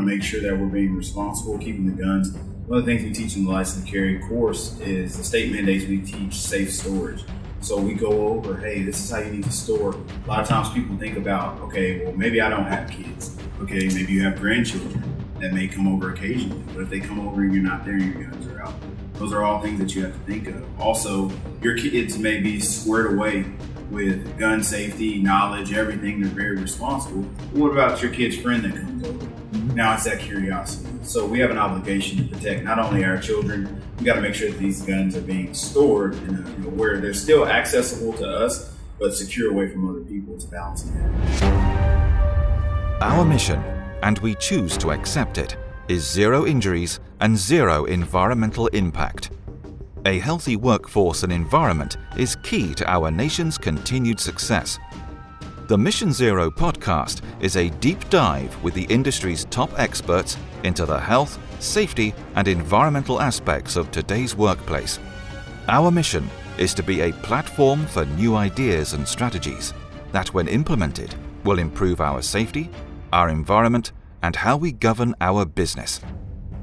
to make sure that we're being responsible, keeping the guns. One of the things we teach in the license carry course is the state mandates we teach safe storage. So we go over, hey, this is how you need to store. A lot of times people think about, okay, well, maybe I don't have kids. Okay, maybe you have grandchildren that may come over occasionally. But if they come over and you're not there, your guns are out. Those are all things that you have to think of. Also, your kids may be squared away with gun safety, knowledge, everything. They're very responsible. What about your kid's friend that comes over? Mm-hmm. Now it's that curiosity. So we have an obligation to protect not only our children, we got to make sure that these guns are being stored in a, uh, you know, where they're still accessible to us, but secure away from other people. It's balancing that. Our mission, and we choose to accept it, is zero injuries and zero environmental impact. A healthy workforce and environment is key to our nation's continued success. The Mission Zero podcast is a deep dive with the industry's top experts into the health, safety, and environmental aspects of today's workplace. Our mission is to be a platform for new ideas and strategies that, when implemented, will improve our safety, our environment, and how we govern our business.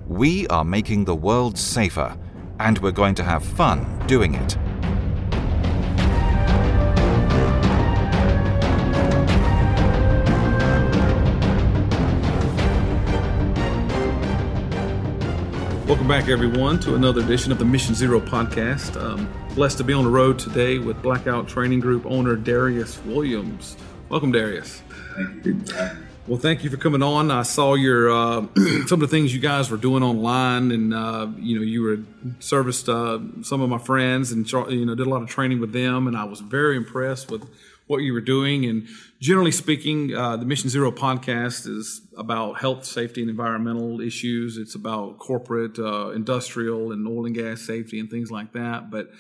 We are making the world safer, and we're going to have fun doing it. Welcome back, everyone, to another edition of the Mission Zero podcast. Um, blessed to be on the road today with Blackout Training Group owner Darius Williams. Welcome, Darius. Thank you. Well, thank you for coming on. I saw your uh, some of the things you guys were doing online, and uh, you know you were serviced uh, some of my friends, and you know did a lot of training with them, and I was very impressed with what you were doing. And generally speaking, uh, the Mission Zero podcast is about health, safety, and environmental issues. It's about corporate, uh, industrial, and oil and gas safety and things like that. But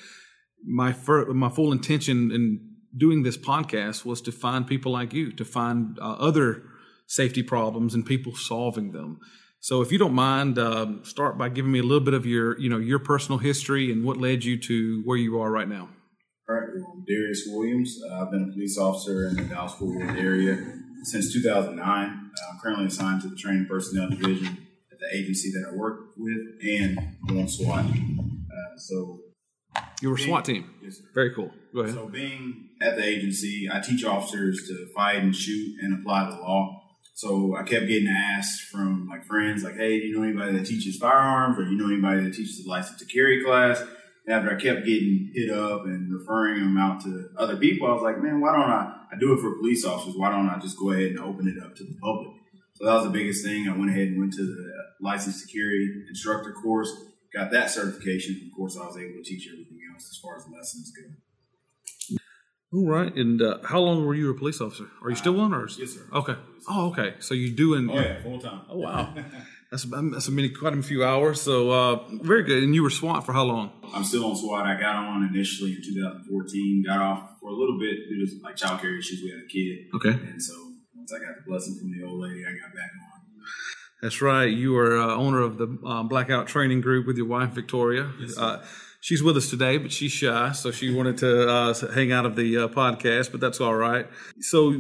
my fir- my full intention in doing this podcast was to find people like you, to find uh, other safety problems and people solving them. So, if you don't mind, uh, start by giving me a little bit of your, you know, your personal history and what led you to where you are right now. All right, well, I'm Darius Williams. Uh, I've been a police officer in the Dallas Fort Worth area since 2009. Uh, I'm currently assigned to the training personnel division at the agency that I work with, and I'm on SWAT. Uh, so, you were SWAT team. Yes, sir. Very cool. Go ahead. So, being at the agency, I teach officers to fight and shoot and apply the law. So I kept getting asked from like friends, like, "Hey, do you know anybody that teaches firearms, or do you know anybody that teaches the license to carry class?" And after I kept getting hit up and referring them out to other people, I was like, "Man, why don't I? I do it for police officers. Why don't I just go ahead and open it up to the public?" So that was the biggest thing. I went ahead and went to the license to carry instructor course, got that certification. Of course, I was able to teach everything else as far as lessons go. All right. And uh, how long were you a police officer? Are you still one? Or Yes, sir. Okay. Oh, okay. So you doing? Oh yeah, full time. Oh wow. That's that's a many quite a few hours. So uh, very good. And you were SWAT for how long? I'm still on SWAT. I got on initially in 2014. Got off for a little bit due to like child care issues. We had a kid, Okay. and so once I got the blessing from the old lady, I got back on. That's right. You are uh, owner of the um, Blackout Training Group with your wife Victoria. uh, she's with us today, but she's shy, so she wanted to uh, hang out of the uh, podcast. But that's all right. So,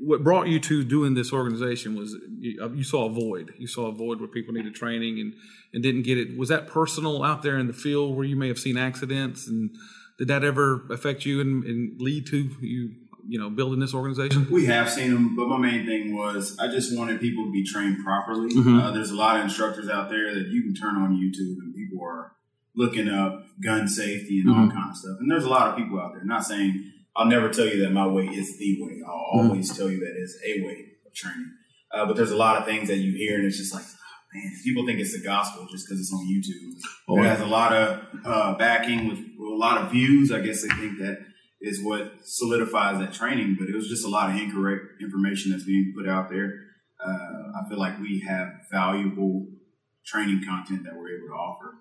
what brought you to doing this organization was you, uh, you saw a void. You saw a void where people needed training and and didn't get it. Was that personal out there in the field where you may have seen accidents and did that ever affect you and, and lead to you you know building this organization? We have seen them, but my main thing was I just wanted people to be trained properly. Mhm. Uh, there's a lot of instructors out there that you can turn on YouTube and people are looking up gun safety and all Mhm. kind of stuff. And there's a lot of people out there. Not saying I'll never tell you that my way is the way. I'll Mhm. always tell you that it's a way of training. Uh, but there's a lot of things that you hear and it's just like, man, people think it's the gospel just because it's on YouTube. Oh, it has a lot of uh, backing with, with a lot of views. I guess they think that is what solidifies that training, but it was just a lot of incorrect information that's being put out there. Uh, I feel like we have valuable training content that we're able to offer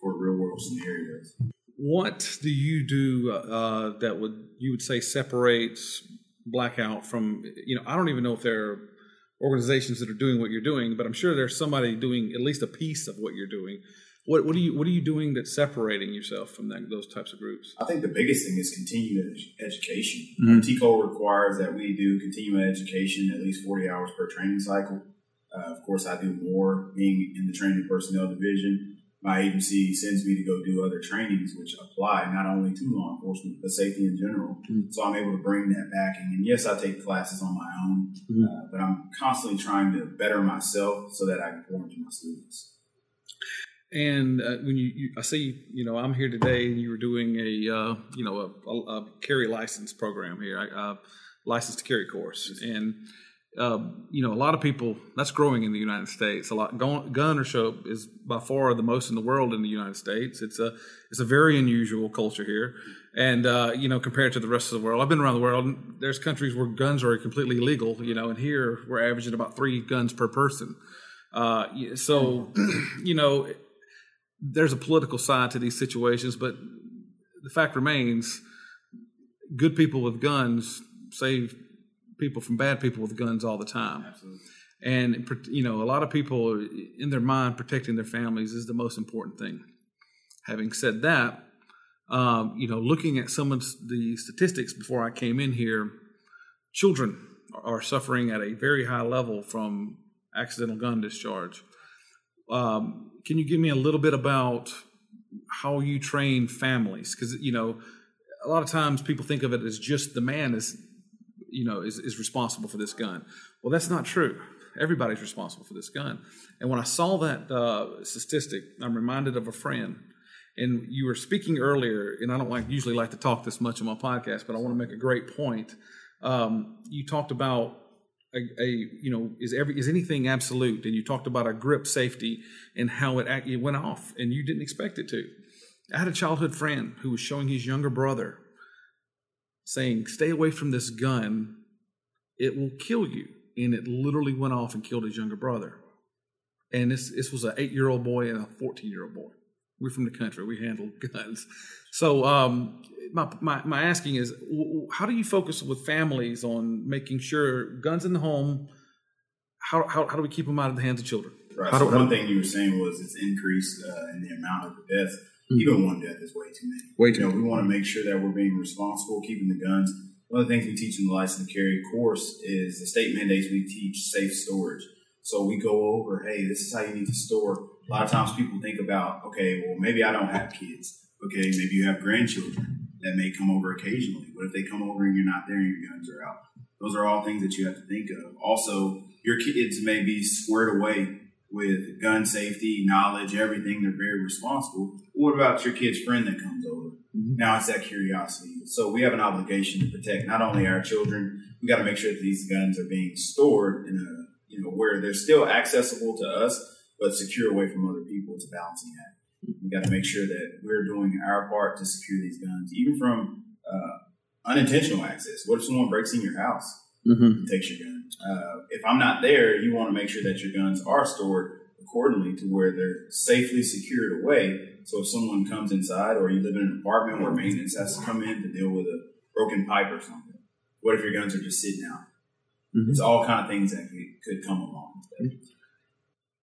for real world scenarios. What do you do uh, that would you would say separates blackout from you know I don't even know if there are organizations that are doing what you're doing, but I'm sure there's somebody doing at least a piece of what you're doing. What what are you what are you doing that's separating yourself from that, those types of groups? I think the biggest thing is continuing ed- education. Mhm. TCOLE requires that we do continuing education at least 40 hours per training cycle. Uh, of course, I do more being in the training personnel division. My agency sends me to go do other trainings, which apply not only to law enforcement, but safety in general. Mm-hmm. So I'm able to bring that back. And, yes, I take classes on my own, mm-hmm. uh, but I'm constantly trying to better myself so that I can pour into my students. And uh, when you, you, I see, you know, I'm here today, and you were doing a, uh, you know, a, a, a, carry license program here, a license to carry course, and uh, you know, a lot of people that's growing in the United States. A lot gun ownership is by far the most in the world in the United States. It's a it's a very unusual culture here, and uh, you know, compared to the rest of the world, I've been around the world. there's countries where guns are completely illegal, you know, and here we're averaging about three guns per person. Uh, so, you know there's a political side to these situations, but the fact remains good people with guns save people from bad people with guns all the time. Absolutely. And, you know, a lot of people in their mind protecting their families is the most important thing. Having said that, um, you know, looking at some of the statistics before I came in here, children are suffering at a very high level from accidental gun discharge. Um, can you give me a little bit about how you train families? Because you know, a lot of times people think of it as just the man is, you know, is, is responsible for this gun. Well, that's not true. Everybody's responsible for this gun. And when I saw that uh, statistic, I'm reminded of a friend. And you were speaking earlier, and I don't like usually like to talk this much on my podcast, but I want to make a great point. Um, you talked about a, a, you know is every is anything absolute and you talked about a grip safety and how it, it went off and you didn't expect it to i had a childhood friend who was showing his younger brother saying stay away from this gun. It will kill you. And it literally went off and killed his younger brother. And this this was an eight year old boy and a 14 year old boy. We're from the country. We handle guns. So um, my, my, my asking is how do you focus with families on making sure guns in the home how, how, how do we keep them out of the hands of children? Right. How so do, one thing you were saying was it's increased uh, in the amount of the deaths mm-hmm. even one death is way too many way too you know, we want to make sure that we're being responsible keeping the guns one of the things we teach in the license to carry course is the state mandates we teach safe storage so we go over hey this is how you need to store a lot of times people think about okay well maybe i don't have kids okay maybe you have grandchildren that may come over occasionally. What if they come over and you're not there and your guns are out? Those are all things that you have to think of. Also, your kids may be squared away with gun safety, knowledge, everything. They're very responsible. What about your kid's friend that comes over? Mm-hmm. Now it's that curiosity. So we have an obligation to protect not only our children, we got to make sure that these guns are being stored in a, you know, where they're still accessible to us, but secure away from other people. It's a balancing act we got to make sure that we're doing our part to secure these guns, even from uh, unintentional access. What if someone breaks in your house mm-hmm. and takes your gun? Uh, if I'm not there, you want to make sure that your guns are stored accordingly to where they're safely secured away. So if someone comes inside, or you live in an apartment where maintenance has to come in to deal with a broken pipe or something, what if your guns are just sitting out? Mm-hmm. It's all kind of things that could, come along.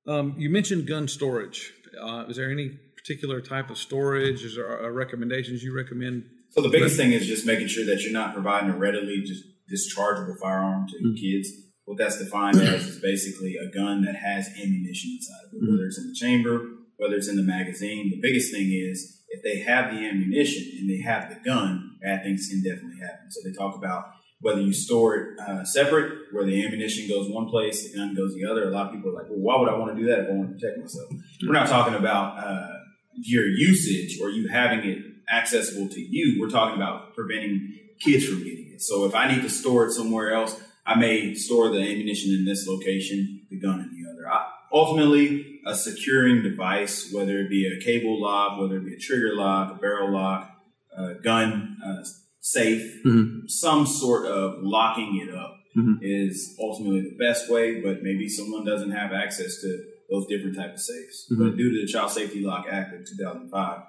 Um, you mentioned gun storage. Uh, is there any particular type of storage? Is there uh, recommendations you recommend? So the biggest thing is just making sure that you're not providing a readily just dischargeable firearm to mm-hmm. kids. What that's defined as is basically a gun that has ammunition inside of it, mm-hmm. whether it's in the chamber, whether it's in the magazine. The biggest thing is if they have the ammunition and they have the gun, bad things can definitely happen. So they talk about whether you store it uh, separate, where the ammunition goes one place, the gun goes the other. A lot of people are like, well, why would I want to do that if I want to protect myself? We're not talking about uh, your usage or you having it accessible to you. We're talking about preventing kids from getting So if I need to store it somewhere else, I may store the ammunition in this location, the gun in the other. I, ultimately, a securing device, whether it be a cable lock, whether it be a trigger lock, a barrel lock, a gun uh, safe, mm-hmm. some sort of locking it up mm-hmm. is ultimately the best way. But maybe someone doesn't have access to those different type of safes. Mm-hmm. But due to the Child Safety Lock Act of 2005,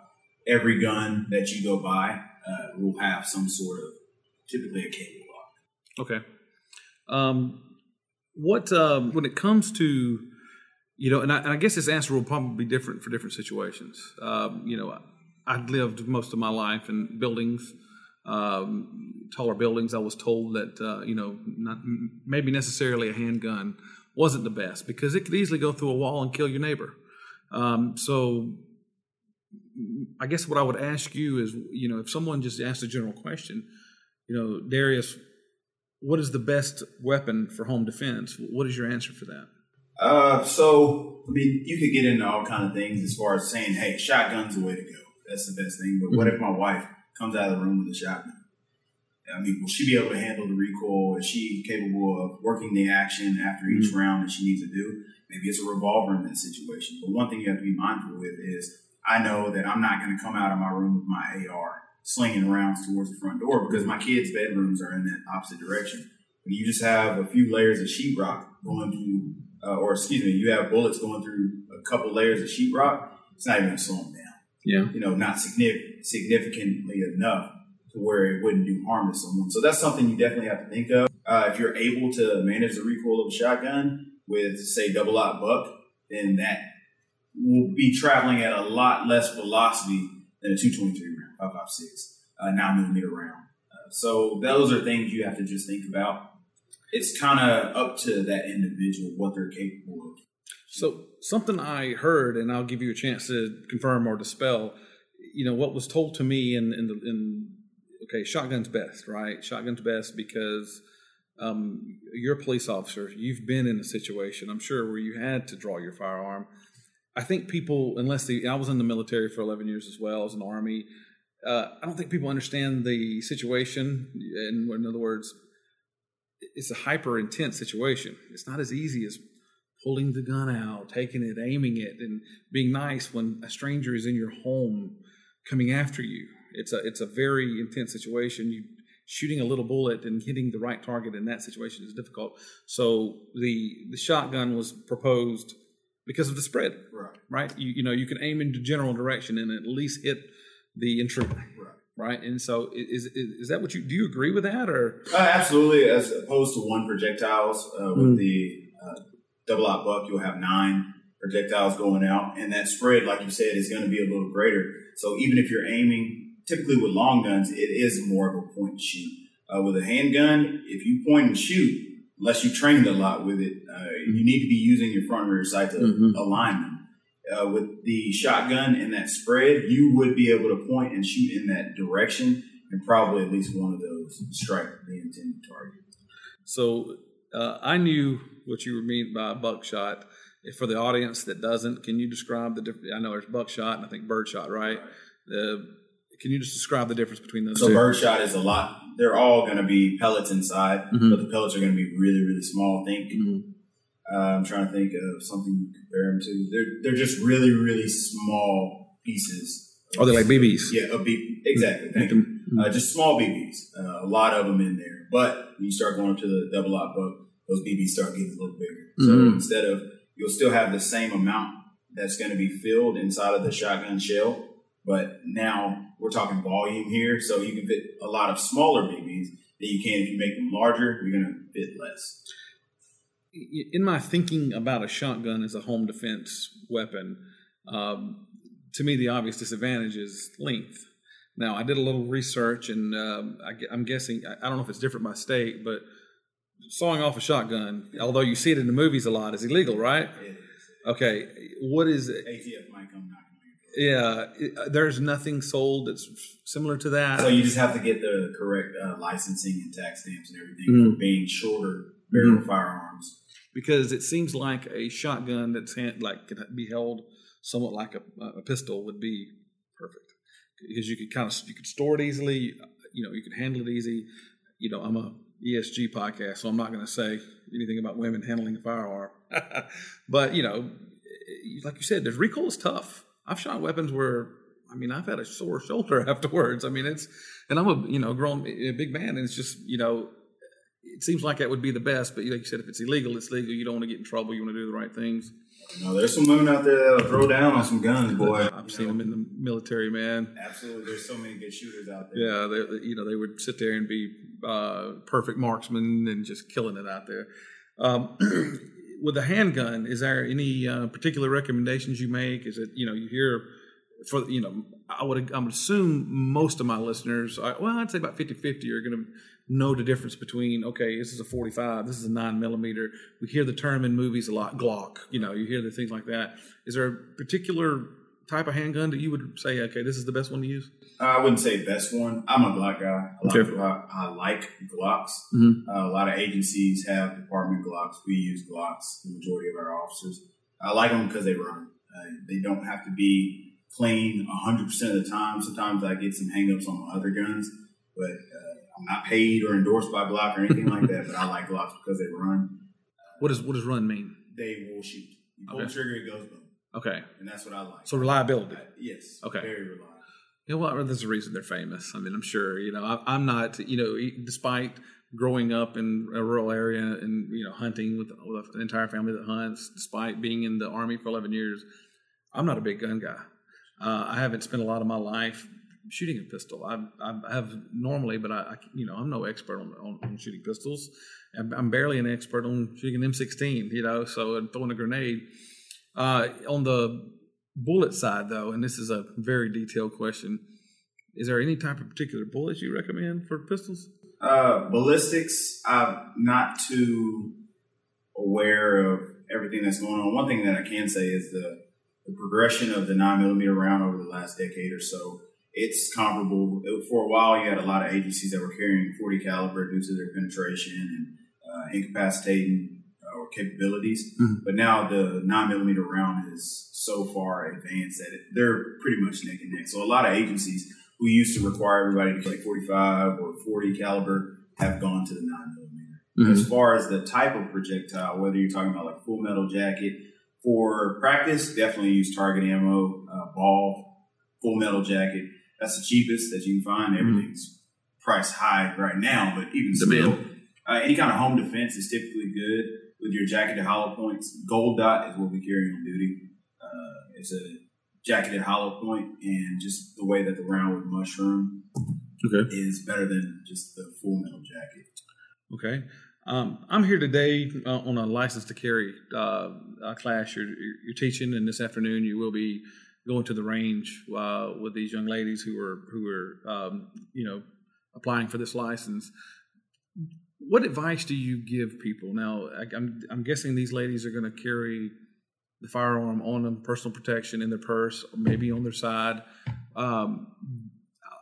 every gun that you go buy uh, will have some sort of, typically a cable lock. Okay. Um, what um, when it comes to you know, and I, and I, guess this answer will probably be different for different situations. Um, you know, I lived most of my life in buildings, um, taller buildings. I was told that uh, you know, not maybe necessarily a handgun wasn't the best because it could easily go through a wall and kill your neighbor. Um, so I guess what I would ask you is, you know, if someone just asked a general question, you know, Darius, what is the best weapon for home defense? What is your answer for that? Uh, so I mean, you could get into all kind of things as far as saying, "Hey, shotgun's the way to go. That's the best thing." But mm-hmm. what if my wife comes out of the room with a shotgun? I mean, will she be able to handle the recoil? Is she capable of working the action after each mm-hmm. round that she needs to do? Maybe it's a revolver in that situation. But one thing you have to be mindful with is I know that I'm not going to come out of my room with my AR slinging rounds towards the front door because my kids' bedrooms are in that opposite direction. When you just have a few layers of sheetrock going through, uh, or excuse me, you have bullets going through a couple layers of sheetrock, it's not even going to slow them down. Yeah. You know, not significant, significantly enough to where it wouldn't do harm to someone. So that's something you definitely have to think of. Uh, if you're able to manage the recoil of a shotgun with, say, double aught buck, then that will be traveling at a lot less velocity than a 223 round, 556, uh, 9 millimeter round. Uh, so those are things you have to just think about. It's kind of up to that individual what they're capable of. So something I heard, and I'll give you a chance to confirm or dispel. You know what was told to me in in, the, in okay, shotgun's best, right? Shotgun's best because um, you're a police officer. You've been in a situation, I'm sure, where you had to draw your firearm. I think people, unless they, I was in the military for 11 years as well as an army. Uh, I don't think people understand the situation. And in other words, it's a hyper intense situation. It's not as easy as pulling the gun out, taking it, aiming it, and being nice when a stranger is in your home coming after you. It's a it's a very intense situation. You shooting a little bullet and hitting the right target in that situation is difficult. So the the shotgun was proposed because of the spread. Right. Right. You you know you can aim into general direction and at least hit the intruder. Right. Right. And so is, is, is that what you do? You agree with that or? Uh, absolutely. As opposed to one projectiles uh, with mm. the uh, double aught buck, you'll have nine projectiles going out, and that spread, like you said, is going to be a little greater. So even if you're aiming, typically with long guns, it is more of a point and shoot. Uh, with a handgun, if you point and shoot, unless you trained a lot with it, uh, you need to be using your front and rear sight to mm-hmm. align them. Uh, with the shotgun and that spread, you would be able to point and shoot in that direction, and probably at least one of those strike the intended target. So uh, I knew what you were mean by buckshot. For the audience that doesn't, can you describe the difference? I know there's buckshot and I think birdshot, right? right. can you just describe the difference between those so two? birdshot is a lot they're all going to be pellets inside, mm-hmm. but the pellets are going to be really, really small. Think. Mm-hmm. Uh, I'm trying to think of something you compare them to. They're they're just really, really small pieces. Oh, they're like BBs. Yeah, a BB. Exactly. Thank you. Mm-hmm. Uh, just small BBs. Uh, a lot of them in there. But when you start going up to the double aught buck, those BBs start getting a little bigger. So mm-hmm. instead of you'll still have the same amount that's going to be filled inside of the shotgun shell, but now we're talking volume here, so you can fit a lot of smaller BBs that you can if you make them larger. You're going to fit less. In my thinking about a shotgun as a home defense weapon, um, to me the obvious disadvantage is length. Now I did a little research, and um, I, am guessing I don't know if it's different by state, but sawing off a shotgun, although you see it in the movies a lot, is illegal, right? It is. Okay, what is it? ATF might come knocking yeah, uh, there's nothing sold that's similar to that. So you just have to get the correct uh, licensing and tax stamps and everything mm-hmm. for being shorter barrel mm-hmm. firearms. Because it seems like a shotgun that's hand, like can be held somewhat like a, a, pistol would be perfect because you could kind of you could store it easily. You know, you could handle it easy. You know, I'm a ESG podcast, so I'm not going to say anything about women handling a firearm. but you know, eh, like you said, there's recoil is tough I've shot weapons where I mean I've had a sore shoulder afterwards. I mean it's and I'm a you know grown a big man and it's just you know it seems like that would be the best. But like you said, if it's illegal, it's legal. You don't want to get in trouble. You want to do the right things. No, there's some women out there that'll throw down on some guns, boy. I've seen know. them in the military, man. Absolutely, there's so many good shooters out there. Yeah, they, you know they would sit there and be uh, perfect marksmen and just killing it out there. Um, with a handgun, is there any uh, particular recommendations you make? Is it you know you hear for you know I would I would assume most of my listeners, well I'd say about 50-50 are going to know the difference between okay, this is a 45, this is a nine millimeter. We hear the term in movies a lot, Glock. You know, you hear the things like that. Is there a particular type of handgun that you would say, okay, this is the best one to use? I wouldn't say best one. I'm a Glock guy. I like, Okay. I, I like Glocks. Mhm. Uh, a lot of agencies have department Glocks. We use Glocks. The majority of our officers. I like them because they run. Uh, they don't have to be clean 100% of the time. Sometimes I get some hangups on my other guns, but uh, I'm not paid or endorsed by Glock or anything like that. But I like Glocks because they run. What does what does run mean? They will shoot. You pull Okay. the trigger, it goes boom, Okay, and that's what I like. so reliability. Uh, yes. Okay. Very reliable. Yeah, well, there's a reason they're famous. I mean, I'm sure. You know, I, I'm not. You know, despite growing up in a rural area and you know hunting with, with an entire family that hunts, despite being in the army for 11 years, I'm not a big gun guy. Uh, I haven't spent a lot of my life shooting a pistol. I, I have normally, but I, I, you know, I'm no expert on, on, on shooting pistols. I'm, I'm barely an expert on shooting an M16. You know, so throwing a grenade. Uh, on the bullet side, though, and this is a very detailed question, is there any type of particular bullets you recommend for pistols? Uh, ballistics, I'm not too aware of everything that's going on. One thing that I can say is the, the progression of the nine millimeter round over the last decade or so. It's comparable. For a while, you had a lot of agencies that were carrying 40 caliber due to their penetration and uh, incapacitating uh, or capabilities. Mhm. But now the nine millimeter round is so far advanced that it, they're pretty much neck and neck. So a lot of agencies who used to require everybody to carry 45 or 40 caliber have gone to the 9 millimeter. As far as the type of projectile, whether you're talking about like full metal jacket, for practice, definitely use target ammo, uh, ball, full metal jacket. That's the cheapest that you can find. Everything's priced high right now, but even still, uh, any kind of home defense is typically good with your jacketed hollow points. Gold dot is what we carry on duty. Uh, it's a jacketed hollow point, and just the way that the round would mushroom Okay. is better than just the full metal jacket. Okay. Um, I'm here today uh, on a license to carry uh, uh, class you're, you're teaching, and this afternoon you will be going to the range uh, with these young ladies who are who are um, you know applying for this license. What advice do you give people now? I, I'm I'm guessing these ladies are going to carry the firearm on them, personal protection in their purse, maybe on their side. Um,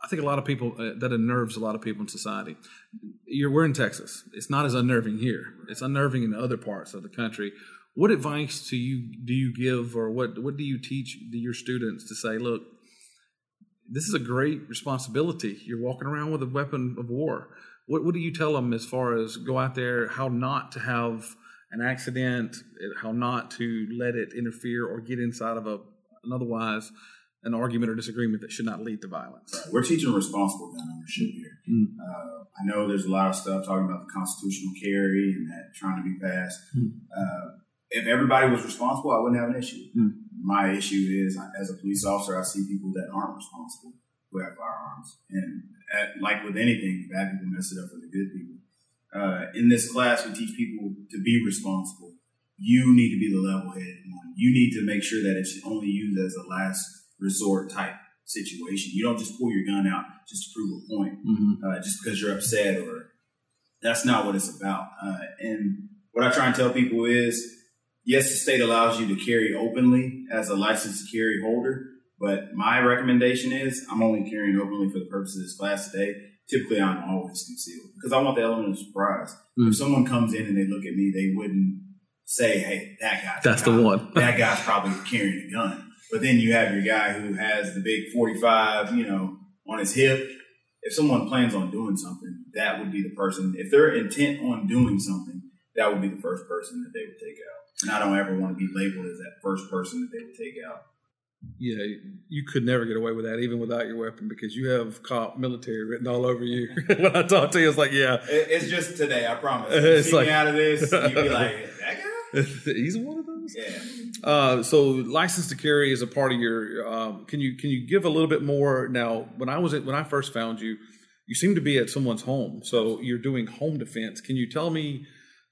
I think a lot of people uh, that unnerves a lot of people in society. You're we're in Texas. It's not as unnerving here. It's unnerving in other parts of the country. What advice do you do you give, or what what do you teach your students to say? Look, this is a great responsibility. You're walking around with a weapon of war. What what do you tell them as far as go out there, how not to have an accident, how not to let it interfere or get inside of a an otherwise an argument or disagreement that should not lead to violence. Right. We're teaching responsible gun ownership here. Mm. Uh, I know there's a lot of stuff talking about the constitutional carry and that trying to be passed. Mm. Uh, if everybody was responsible, I wouldn't have an issue. Mm. My issue is, as a police officer, I see people that aren't responsible who have firearms, and at, like with anything, bad people mess it up for the good people. Uh, in this class, we teach people to be responsible. You need to be the level-headed one. You need to make sure that it's only used as a last resort type situation. You don't just pull your gun out just to prove a point, Mm-hmm. uh, just because you're upset or that's not what it's about. Uh, and what I try and tell people is, yes, the state allows you to carry openly as a licensed carry holder, but my recommendation is I'm only carrying openly for the purpose of this class today. Typically, I'm always concealed because I want the element of surprise. Mm. If someone comes in and they look at me, they wouldn't say, "Hey, that guy." That's the one. that guy's probably carrying a gun. But then you have your guy who has the big 45, you know, on his hip. If someone plans on doing something, that would be the person. If they're intent on doing something, that would be the first person that they would take out. And I don't ever want to be labeled as that first person that they would take out. Yeah, you could never get away with that, even without your weapon, because you have cop military written all over you. when I talk to you, it's like, yeah, It's just today, I promise. It's See like- me out of this, you'd be like, that guy? he's one of those. Yeah. Uh, so, license to carry is a part of your. Um, can you can you give a little bit more now? When I was at, when I first found you, you seem to be at someone's home, so you're doing home defense. Can you tell me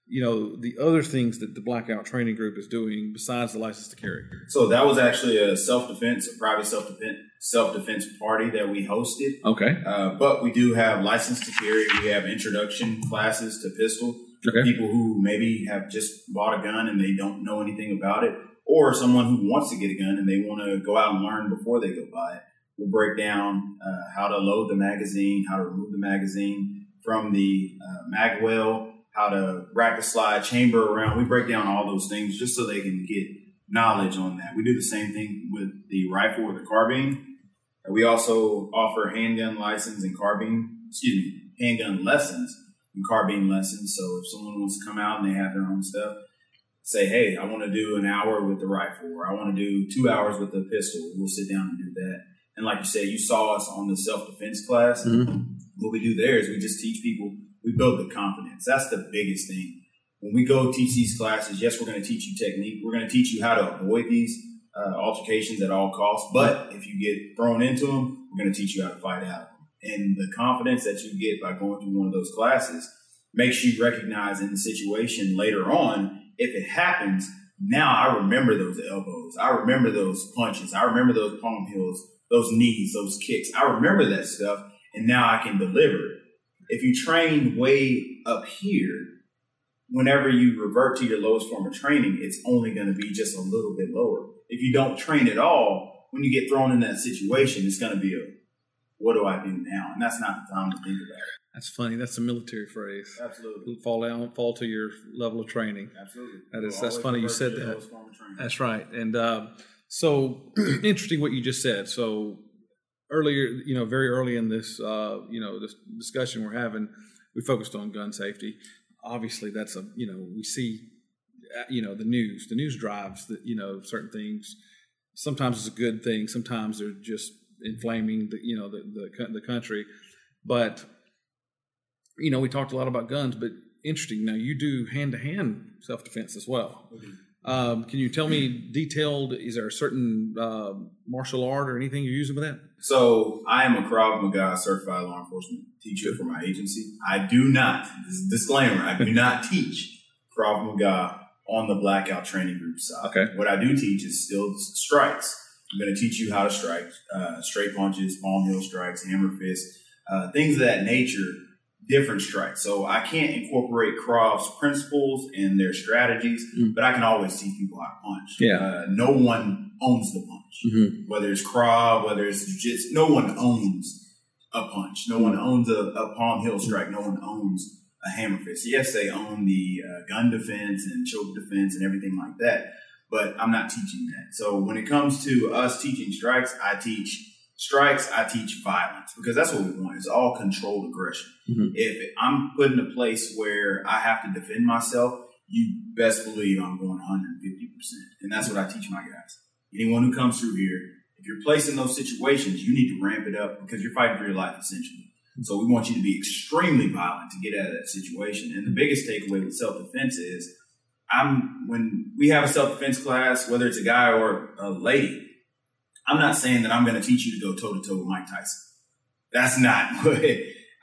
you know the other things that the blackout training group is doing besides the license to carry So that was actually a self defense, a private self defense self defense party that we hosted. okay Uh, but we do have license to carry. We have introduction classes to pistol. Okay. People who maybe have just bought a gun and they don't know anything about it, or someone who wants to get a gun and they want to go out and learn before they go buy it. We'll break down uh, how to load the magazine, how to remove the magazine from the uh, mag well, how to rack the slide chamber around. We break down all those things just so they can get knowledge on that. We do the same thing with the rifle or the carbine. We also offer handgun license and carbine, excuse me, handgun lessons and carbine lessons. So if someone wants to come out and they have their own stuff, say, hey, I want to do an hour with the rifle or I want to do two hours with the pistol. We'll sit down and do that. And like you said, you saw us on the self defense class. Mm-hmm. What we do there is we just teach people, we build the confidence. That's the biggest thing. When we go teach these classes, yes, we're going to teach you technique. We're going to teach you how to avoid these uh, altercations at all costs. But if you get thrown into them, we're going to teach you how to fight out. And the confidence that you get by going through one of those classes makes you recognize in the situation later on, if it happens, now I remember those elbows. I remember those punches. I remember those palm heels, those knees, those kicks. I remember that stuff. And now I can deliver. If you train way up here, whenever you revert to your lowest form of training, it's only going to be just a little bit lower. If you don't train at all, when you get thrown in that situation, it's going to be a, what do I do now? And that's not the time to think about it. that's funny that's a military phrase Absolutely. fall down fall to your level of training Absolutely. That is- We'll that's funny you said that. lowest form of training. That's right. And uh, so interesting what you just said. So earlier, you know, very early in this, uh, you know, this discussion we're having, we focused on gun safety. Obviously, that's a, you know, we see, uh, you know, the news. The news drives that, you know, certain things. Sometimes it's a good thing. Sometimes they're just inflaming the, you know, the the, the country. But you know, we talked a lot about guns, but interesting. Now you do hand to hand self defense as well. Um, can you tell me detailed? Is there a certain uh, martial art or anything you're using with that? So I am a Krav Maga certified law enforcement teacher for my agency. I do not, this is a disclaimer, I do not teach Krav Maga on the blackout training group side. Okay. What I do teach is still strikes. I'm going to teach you how to strike, uh, straight punches, palm heel strikes, hammer fists, uh, things of that nature, different strikes. So I can't incorporate Krav's principles and their strategies, Mm. but I can always teach people how to punch. Yeah. Uh, no one owns the punch Mm-hmm. whether it's Krav, whether it's jiu-jitsu, no one owns a punch. No one owns a, a palm heel strike. No one owns a hammer fist. Yes, they own the uh, gun defense and choke defense and everything like that, but I'm not teaching that. So when it comes to us teaching strikes, I teach strikes, I teach violence because that's what we want. It's all controlled aggression. Mhm. If I'm put in a place where I have to defend myself, you best believe I'm going 150%. And that's what I teach my guys. Anyone who comes through here, if you're placed in those situations, you need to ramp it up because you're fighting for your life essentially. So we want you to be extremely violent to get out of that situation. And the biggest takeaway with self defense is I'm when we have a self defense class, whether it's a guy or a lady, I'm not saying that I'm going to teach you to go toe to toe with Mike Tyson. That's not what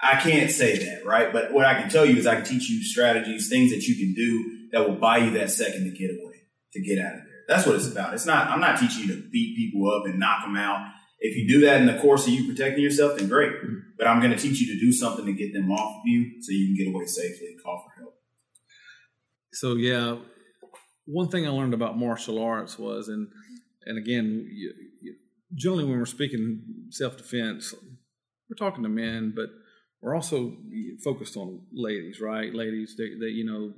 I can't say that, right? But what I can tell you is I can teach you strategies, things that you can do that will buy you that second to get away, to get out of there. That's what it's about. It's not, I'm not teaching you to beat people up and knock them out. If you do that in the course of you protecting yourself, then great. But I'm going to teach you to do something to get them off of you so you can get away safely and call for help. So yeah, one thing I learned about martial arts was, and and again, you, you, generally when we're speaking self defense, we're talking to men, but we're also focused on ladies, right? Ladies, they, they you know,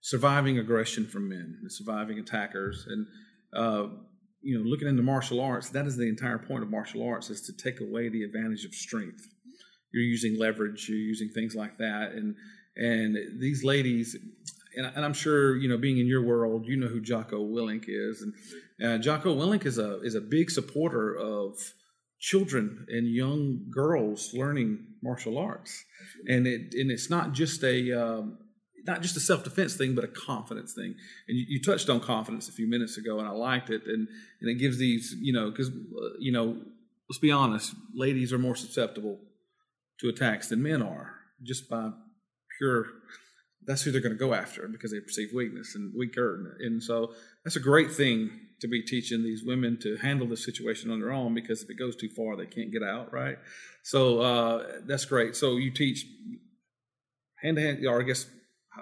surviving aggression from men, surviving attackers, and uh, you know, looking into martial arts, that is the entire point of martial arts is to take away the advantage of strength. You're using leverage, you're using things like that, and and these ladies, and, and I'm sure you know, being in your world, you know who Jocko Willink is, and uh, Jocko Willink is a is a big supporter of children and young girls learning martial arts, and it and it's not just a um, not just a self defense thing, but a confidence thing. And you, you, touched on confidence a few minutes ago, and I liked it. And and it gives these, you know, because uh, you know, let's be honest, ladies are more susceptible to attacks than men are, just by pure that's who they're going to go after because they perceive weakness and weaker. And so that's a great thing to be teaching these women to handle the situation on their own because if it goes too far, they can't get out, right? So uh, that's great. So you teach hand to hand, or I guess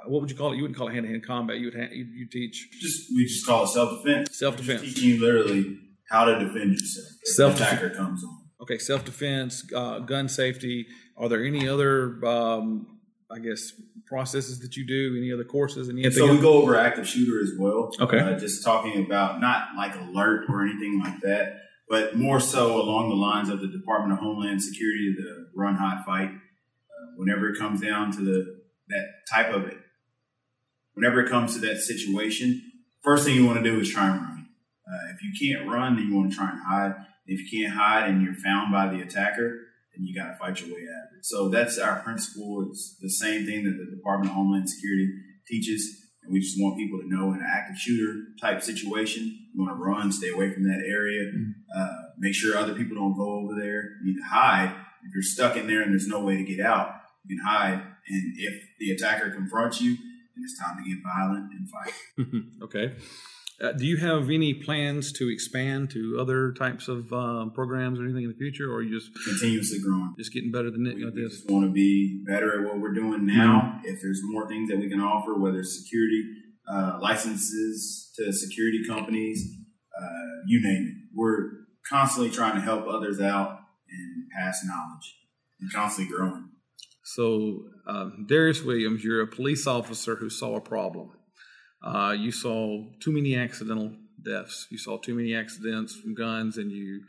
what would you call it? You wouldn't call it hand to hand combat. You would ha- you, teach Just we just call it self defense. self defense. Teaching you literally how to defend yourself. Self-defen- attacker comes on. Okay, self defense, uh, gun safety. Are there any other, um, I guess, processes that you do? Any other courses? Anything? So we go over active shooter as well. Okay. Uh, just talking about not like alert or anything like that, but more so along the lines of the Department of Homeland Security, the run hide fight. Uh, whenever it comes down to the that type of it, whenever it comes to that situation, first thing you want to do is try and run. Uh, if you can't run, then you want to try and hide. If you can't hide and you're found by the attacker, then you got to fight your way out of it. So that's our principle. It's the same thing that the Department of Homeland Security teaches. And we just want people to know in an active shooter type situation, you want to run, stay away from that area, uh, make sure other people don't go over there. You need to hide. If you're stuck in there and there's no way to get out, you can hide. And if the attacker confronts you, then it's time to get violent and fight. okay. Uh, do you have any plans to expand to other types of uh, programs or anything in the future, or are you just Continuously growing. just getting better than it We, at we just want to be better at what we're doing now. If there's more things that we can offer, whether it's security uh, licenses to security companies, uh, you name it, we're constantly trying to help others out and pass knowledge and constantly growing. So, um, Darius Williams, you're a police officer who saw a problem. Uh, you saw too many accidental deaths. You saw too many accidents from guns, and you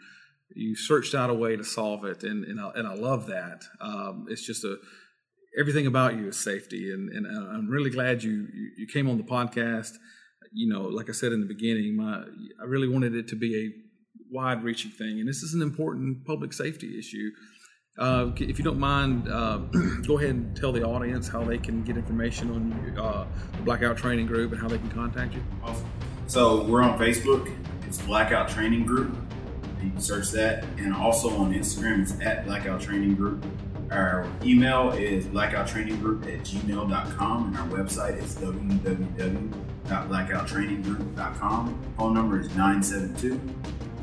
you searched out a way to solve it. And and I, and I love that. Um, it's just a everything about you is safety, and and I'm really glad you you, came on the podcast. You know, like I said in the beginning, my I really wanted it to be a wide-reaching thing, and this is an important public safety issue. Uh, if you don't mind, uh, go ahead and tell the audience how they can get information on uh, the Blackout Training Group and how they can contact you. Awesome. So we're on Facebook. It's Blackout Training Group. You can search that. And also on Instagram, it's at Blackout Training Group. Our email is blackouttraininggroup at gmail.com. And our website is www.blackouttraininggroup.com. Phone number is 972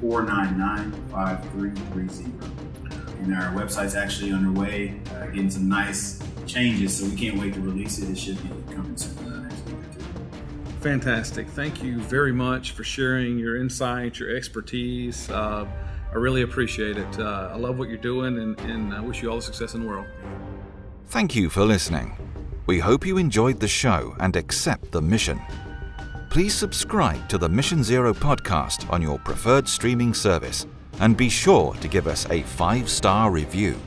499 5330. And our website's actually underway, uh, getting some nice changes, so we can't wait to release it. It should be coming soon. next week or two. Fantastic. Thank you very much for sharing your insight, your expertise. Uh, I really appreciate it. Uh, I love what you're doing and, and I wish you all the success in the world. Thank you for listening. We hope you enjoyed the show and accept the mission. Please subscribe to the Mission Zero podcast on your preferred streaming service and be sure to give us a five star review.